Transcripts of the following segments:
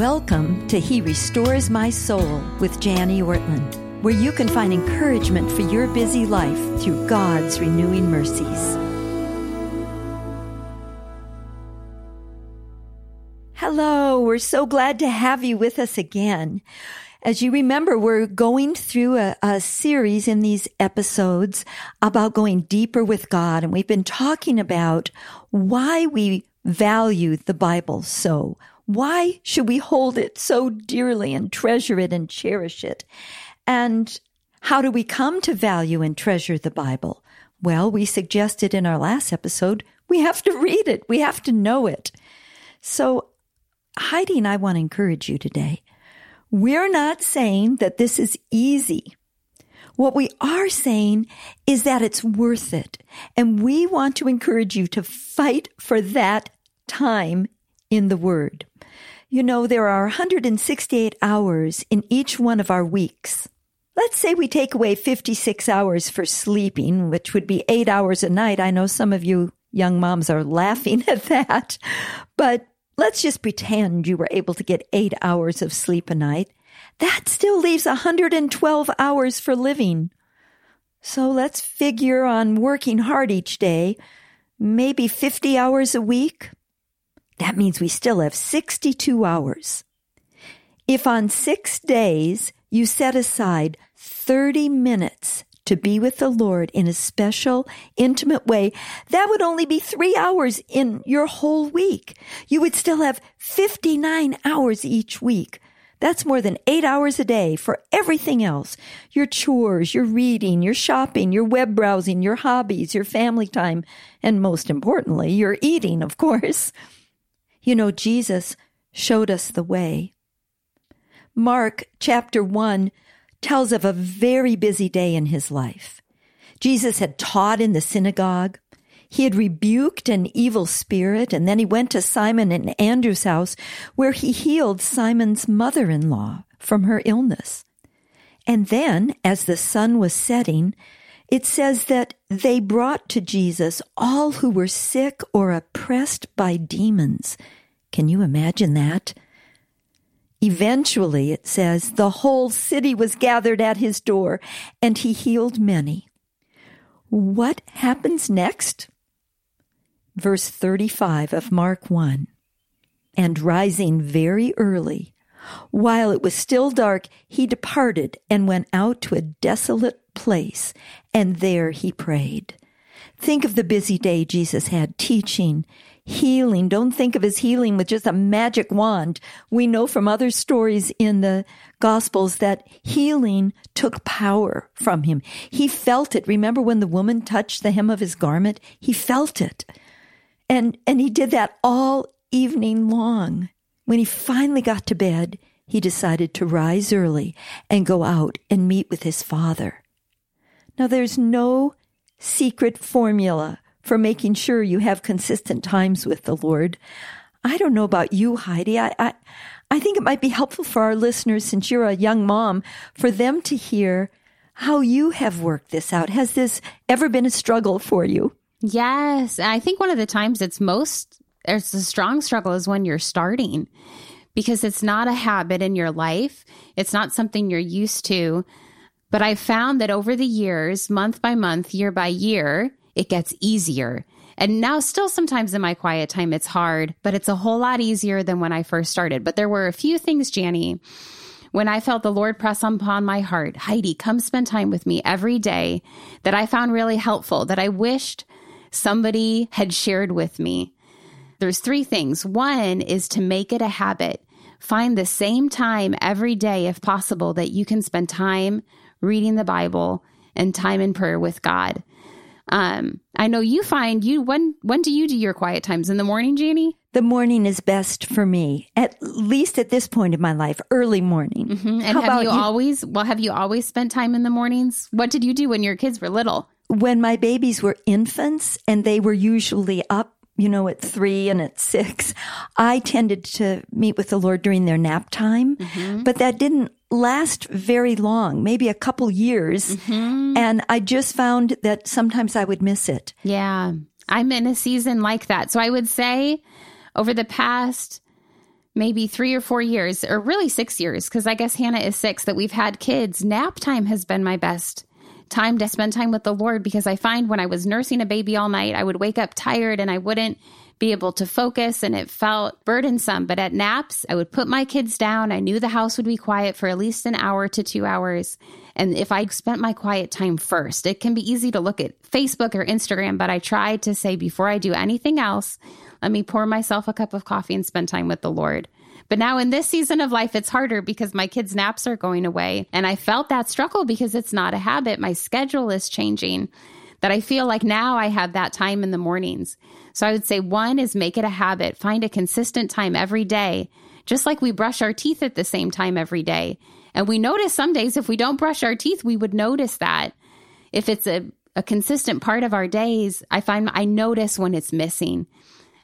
Welcome to He Restores My Soul with Jani Ortlund, where you can find encouragement for your busy life through God's renewing mercies. Hello, we're so glad to have you with us again. As you remember, we're going through a, a, series in these episodes about going deeper with God. And we've been talking about why we value the Bible so, why should we hold it so dearly and treasure it and cherish it? And how do we come to value and treasure the Bible? Well, we suggested in our last episode, we have to read it. We have to know it. So Heidi and I want to encourage you today. We're not saying that this is easy. What we are saying is that it's worth it. And we want to encourage you to fight for that time in the Word. You know, there are 168 hours in each one of our weeks. Let's say we take away 56 hours for sleeping, which would be eight hours a night. I know some of you young moms are laughing at that, but let's just pretend you were able to get eight hours of sleep a night. That still leaves 112 hours for living. So let's figure on working hard each day, maybe 50 hours a week. That means we still have 62 hours. If on six days you set aside 30 minutes to be with the Lord in a special, intimate way, that would only be three hours in your whole week. You would still have 59 hours each week. That's more than eight hours a day for everything else. Your chores, your reading, your shopping, your web browsing, your hobbies, your family time, and most importantly, your eating, of course. You know, Jesus showed us the way. Mark chapter 1 tells of a very busy day in his life. Jesus had taught in the synagogue. He had rebuked an evil spirit, and then he went to Simon and Andrew's house where he healed Simon's mother in law from her illness. And then, as the sun was setting, it says that they brought to Jesus all who were sick or oppressed by demons. Can you imagine that? Eventually, it says, the whole city was gathered at his door and he healed many. What happens next? Verse 35 of Mark 1. And rising very early, while it was still dark, he departed and went out to a desolate place, and there he prayed. Think of the busy day Jesus had teaching, healing. Don't think of his healing with just a magic wand. We know from other stories in the Gospels that healing took power from him. He felt it. Remember when the woman touched the hem of his garment? He felt it. And, and he did that all evening long. When he finally got to bed, he decided to rise early and go out and meet with his father. Now, there's no secret formula for making sure you have consistent times with the Lord. I don't know about you, Heidi. I, I, I think it might be helpful for our listeners, since you're a young mom, for them to hear how you have worked this out. Has this ever been a struggle for you? Yes. I think one of the times it's most, there's a strong struggle is when you're starting because it's not a habit in your life. It's not something you're used to. But I found that over the years, month by month, year by year, it gets easier. And now, still sometimes in my quiet time, it's hard, but it's a whole lot easier than when I first started. But there were a few things, Jani, when I felt the Lord press upon my heart, Heidi, come spend time with me every day that I found really helpful, that I wished somebody had shared with me. There's three things. One is to make it a habit. Find the same time every day, if possible, that you can spend time reading the Bible and time in prayer with God. Um, I know you find you when when do you do your quiet times in the morning, Jani? The morning is best for me, at least at this point in my life, early morning. Mm-hmm. And How have you, you always well have you always spent time in the mornings? What did you do when your kids were little? When my babies were infants and they were usually up you know, at three and at six, I tended to meet with the Lord during their nap time, mm-hmm. but that didn't last very long, maybe a couple years. Mm-hmm. And I just found that sometimes I would miss it. Yeah. I'm in a season like that. So I would say over the past maybe three or four years, or really six years, because I guess Hannah is six, that we've had kids, nap time has been my best time to spend time with the Lord because I find when I was nursing a baby all night, I would wake up tired and I wouldn't be able to focus and it felt burdensome. But at naps, I would put my kids down. I knew the house would be quiet for at least an hour to two hours. And if I spent my quiet time first, it can be easy to look at Facebook or Instagram, but I tried to say before I do anything else, let me pour myself a cup of coffee and spend time with the Lord. But now in this season of life, it's harder because my kids' naps are going away. And I felt that struggle because it's not a habit. My schedule is changing that I feel like now I have that time in the mornings. So I would say one is make it a habit, find a consistent time every day, just like we brush our teeth at the same time every day. And we notice some days if we don't brush our teeth, we would notice that. If it's a, a consistent part of our days, I find I notice when it's missing.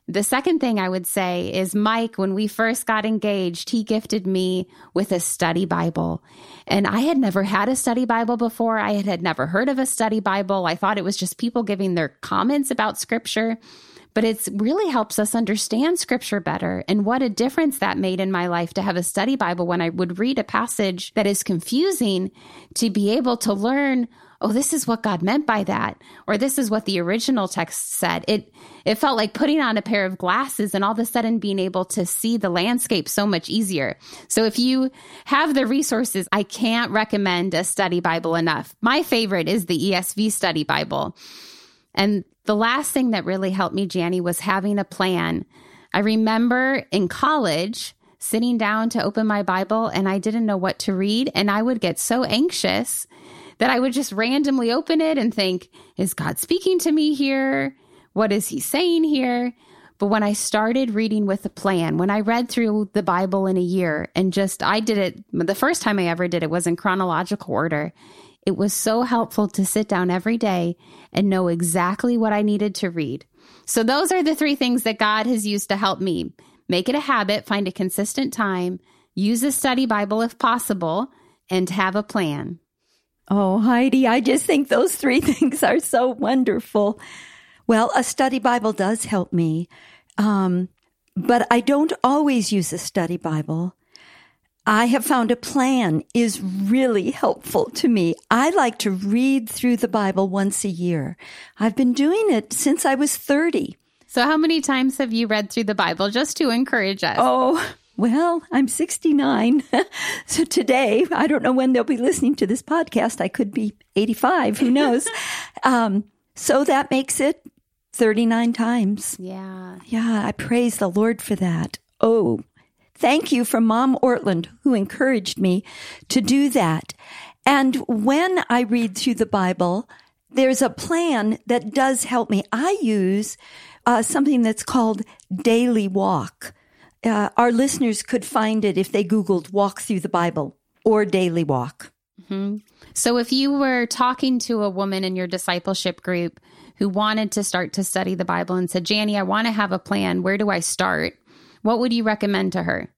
The second thing I would say is Mike, when we first got engaged, he gifted me with a study Bible. And I had never had a study Bible before. I had, never heard of a study Bible. I thought it was just people giving their comments about scripture but it really helps us understand scripture better and what a difference that made in my life to have a study Bible when I would read a passage that is confusing to be able to learn, oh, this is what God meant by that, or this is what the original text said. It, it felt like putting on a pair of glasses and all of a sudden being able to see the landscape so much easier. So if you have the resources, I can't recommend a study Bible enough. My favorite is the ESV study Bible. And the last thing that really helped me, Jani, was having a plan. I remember in college sitting down to open my Bible and I didn't know what to read. And I would get so anxious that I would just randomly open it and think, is God speaking to me here? What is he saying here? But when I started reading with a plan, when I read through the Bible in a year and just, I did it, the first time I ever did it was in chronological order. It was so helpful to sit down every day and know exactly what I needed to read. So, those are the three things that God has used to help me make it a habit, find a consistent time, use a study Bible if possible, and have a plan. Oh, Heidi, I just think those three things are so wonderful. Well, a study Bible does help me, um, but I don't always use a study Bible. I have found a plan is really helpful to me. I like to read through the Bible once a year. I've been doing it since I was 30. So, how many times have you read through the Bible just to encourage us? Oh, well, I'm 69. so today, I don't know when they'll be listening to this podcast. I could be 85. Who knows? um, so that makes it 39 times. Yeah. Yeah. I praise the Lord for that. Oh, Thank you from Mom Ortlund, who encouraged me to do that. And when I read through the Bible, there's a plan that does help me. I use uh, something that's called Daily Walk. Uh, our listeners could find it if they Googled Walk Through the Bible or Daily Walk. Mm-hmm. So, if you were talking to a woman in your discipleship group who wanted to start to study the Bible and said, Jani, I want to have a plan, where do I start? What would you recommend to her?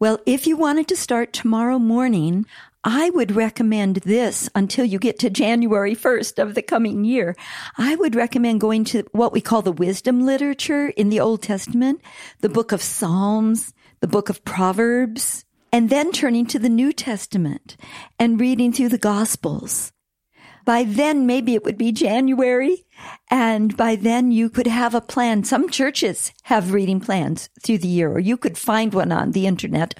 Well, if you wanted to start tomorrow morning, I would recommend this until you get to January 1st of the coming year. I would recommend going to what we call the wisdom literature in the Old Testament, the book of Psalms, the book of Proverbs, and then turning to the New Testament and reading through the Gospels. By then, maybe it would be January. And by then you could have a plan. Some churches have reading plans through the year, or you could find one on the internet,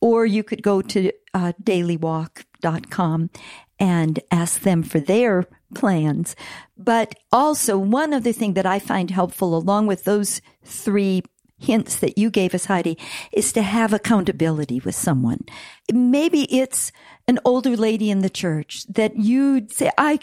or you could go to uh, dailywalk.com and ask them for their plans. But also one other thing that I find helpful along with those three hints that you gave us, Heidi, is to have accountability with someone. Maybe it's an older lady in the church that you'd say, I,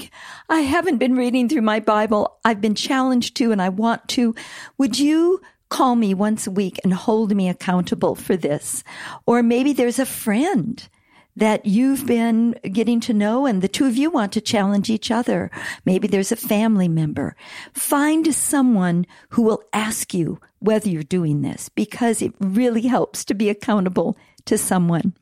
I haven't been reading through my Bible. I've been challenged to and I want to. Would you call me once a week and hold me accountable for this? Or maybe there's a friend that you've been getting to know and the two of you want to challenge each other. Maybe there's a family member. Find someone who will ask you whether you're doing this because it really helps to be accountable to someone.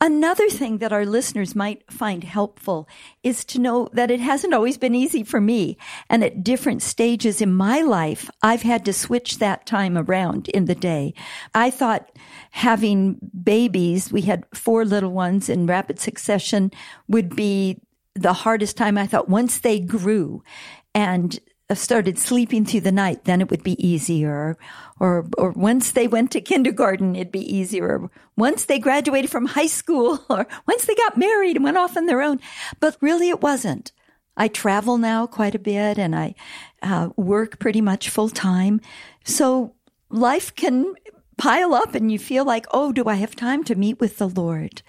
Another thing that our listeners might find helpful is to know that it hasn't always been easy for me. And at different stages in my life, I've had to switch that time around in the day. I thought having babies, we had four little ones in rapid succession, would be the hardest time. I thought once they grew and started sleeping through the night, then it would be easier. Or, or once they went to kindergarten, it'd be easier. Once they graduated from high school, or once they got married and went off on their own. But really, it wasn't. I travel now quite a bit and I uh, work pretty much full time. So life can pile up and you feel like, oh, do I have time to meet with the Lord?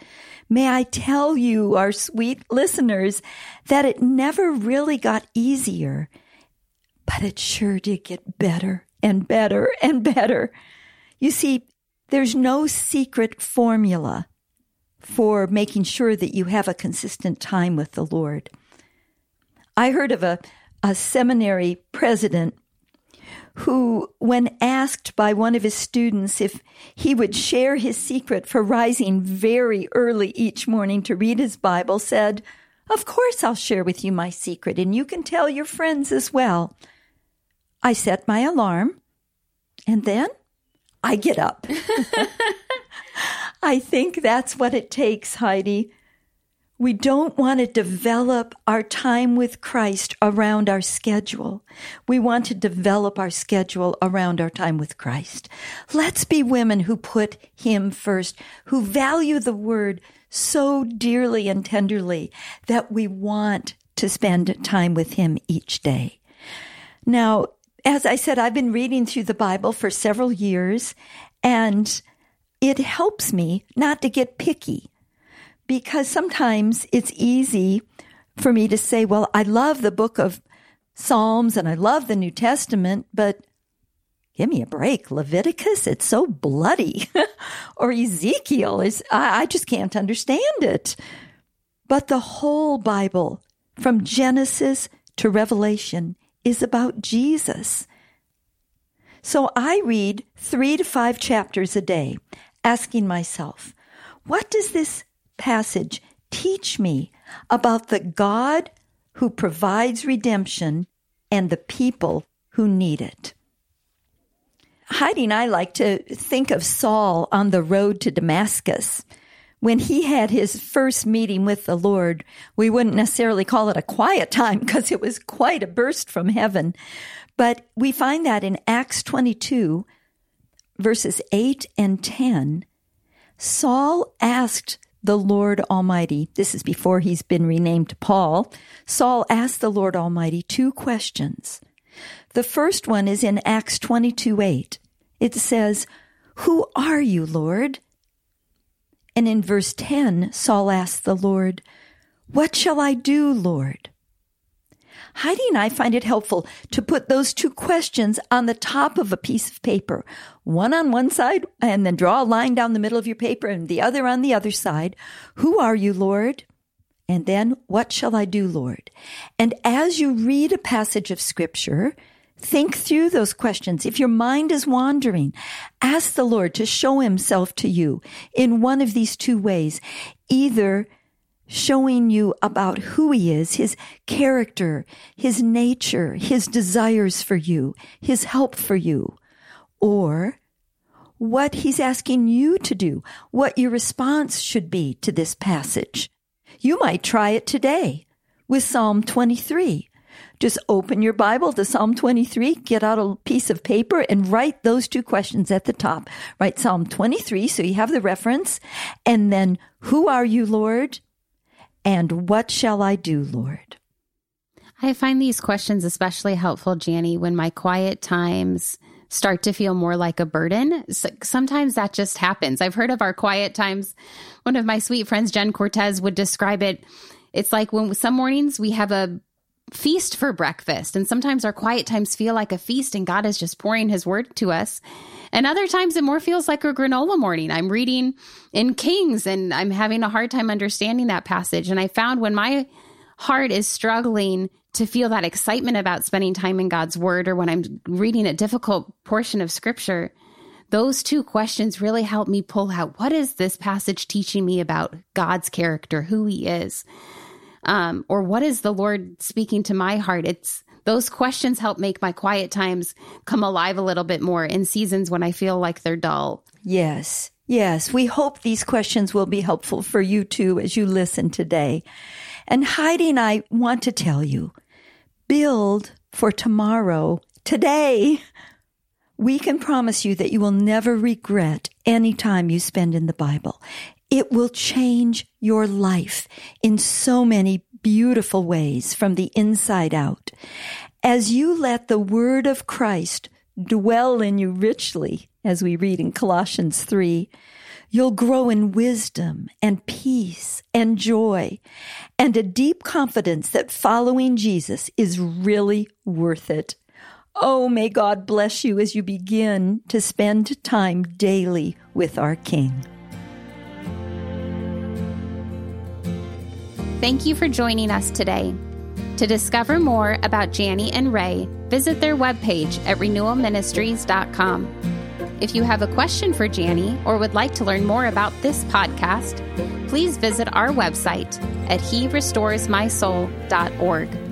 May I tell you, our sweet listeners, that it never really got easier but it sure did get better and better and better. You see, there's no secret formula for making sure that you have a consistent time with the Lord. I heard of a, a seminary president who, when asked by one of his students if he would share his secret for rising very early each morning to read his Bible, said, Of course I'll share with you my secret, and you can tell your friends as well. I set my alarm and then I get up. I think that's what it takes, Heidi. We don't want to develop our time with Christ around our schedule. We want to develop our schedule around our time with Christ. Let's be women who put Him first, who value the Word so dearly and tenderly that we want to spend time with Him each day. Now, as I said, I've been reading through the Bible for several years, and it helps me not to get picky because sometimes it's easy for me to say, well, I love the book of Psalms and I love the New Testament, but give me a break. Leviticus, it's so bloody. or Ezekiel is, I, I just can't understand it. But the whole Bible, from Genesis to Revelation, is about Jesus. So I read three to five chapters a day, asking myself, what does this passage teach me about the God who provides redemption and the people who need it? Heidi and I like to think of Saul on the road to Damascus when he had his first meeting with the Lord, we wouldn't necessarily call it a quiet time because it was quite a burst from heaven. But we find that in Acts 22, verses 8 and 10, Saul asked the Lord Almighty, this is before he's been renamed Paul, Saul asked the Lord Almighty two questions. The first one is in Acts 22 8. It says, Who are you, Lord? And in verse 10, Saul asked the Lord, What shall I do, Lord? Heidi and I find it helpful to put those two questions on the top of a piece of paper, one on one side, and then draw a line down the middle of your paper and the other on the other side. Who are you, Lord? And then, what shall I do, Lord? And as you read a passage of scripture, Think through those questions. If your mind is wandering, ask the Lord to show himself to you in one of these two ways. Either showing you about who he is, his character, his nature, his desires for you, his help for you, or what he's asking you to do, what your response should be to this passage. You might try it today with Psalm 23. Just open your Bible to Psalm 23, get out a piece of paper and write those two questions at the top. Write Psalm 23 so you have the reference. And then, who are you, Lord? And what shall I do, Lord? I find these questions especially helpful, Jani, when my quiet times start to feel more like a burden. sometimes that just happens. I've heard of our quiet times. One of my sweet friends, Jen Cortez, would describe it. It's like when some mornings we have a feast for breakfast. And sometimes our quiet times feel like a feast and God is just pouring his word to us. And other times it more feels like a granola morning. I'm reading in Kings and I'm having a hard time understanding that passage. And I found when my heart is struggling to feel that excitement about spending time in God's word or when I'm reading a difficult portion of scripture, those two questions really help me pull out what is this passage teaching me about God's character, who he is? Um, or what is the Lord speaking to my heart? It's those questions help make my quiet times come alive a little bit more in seasons when I feel like they're dull. Yes. Yes. We hope these questions will be helpful for you too as you listen today. And Heidi and I want to tell you, build for tomorrow, today. We can promise you that you will never regret any time you spend in the Bible. It will change your life in so many beautiful ways from the inside out. As you let the word of Christ dwell in you richly, as we read in Colossians 3, you'll grow in wisdom and peace and joy and a deep confidence that following Jesus is really worth it. Oh, may God bless you as you begin to spend time daily with our King. Thank you for joining us today. To discover more about Jani and Ray, visit their webpage at renewalministries.com. If you have a question for Jani or would like to learn more about this podcast, please visit our website at herestoresmysoul.org.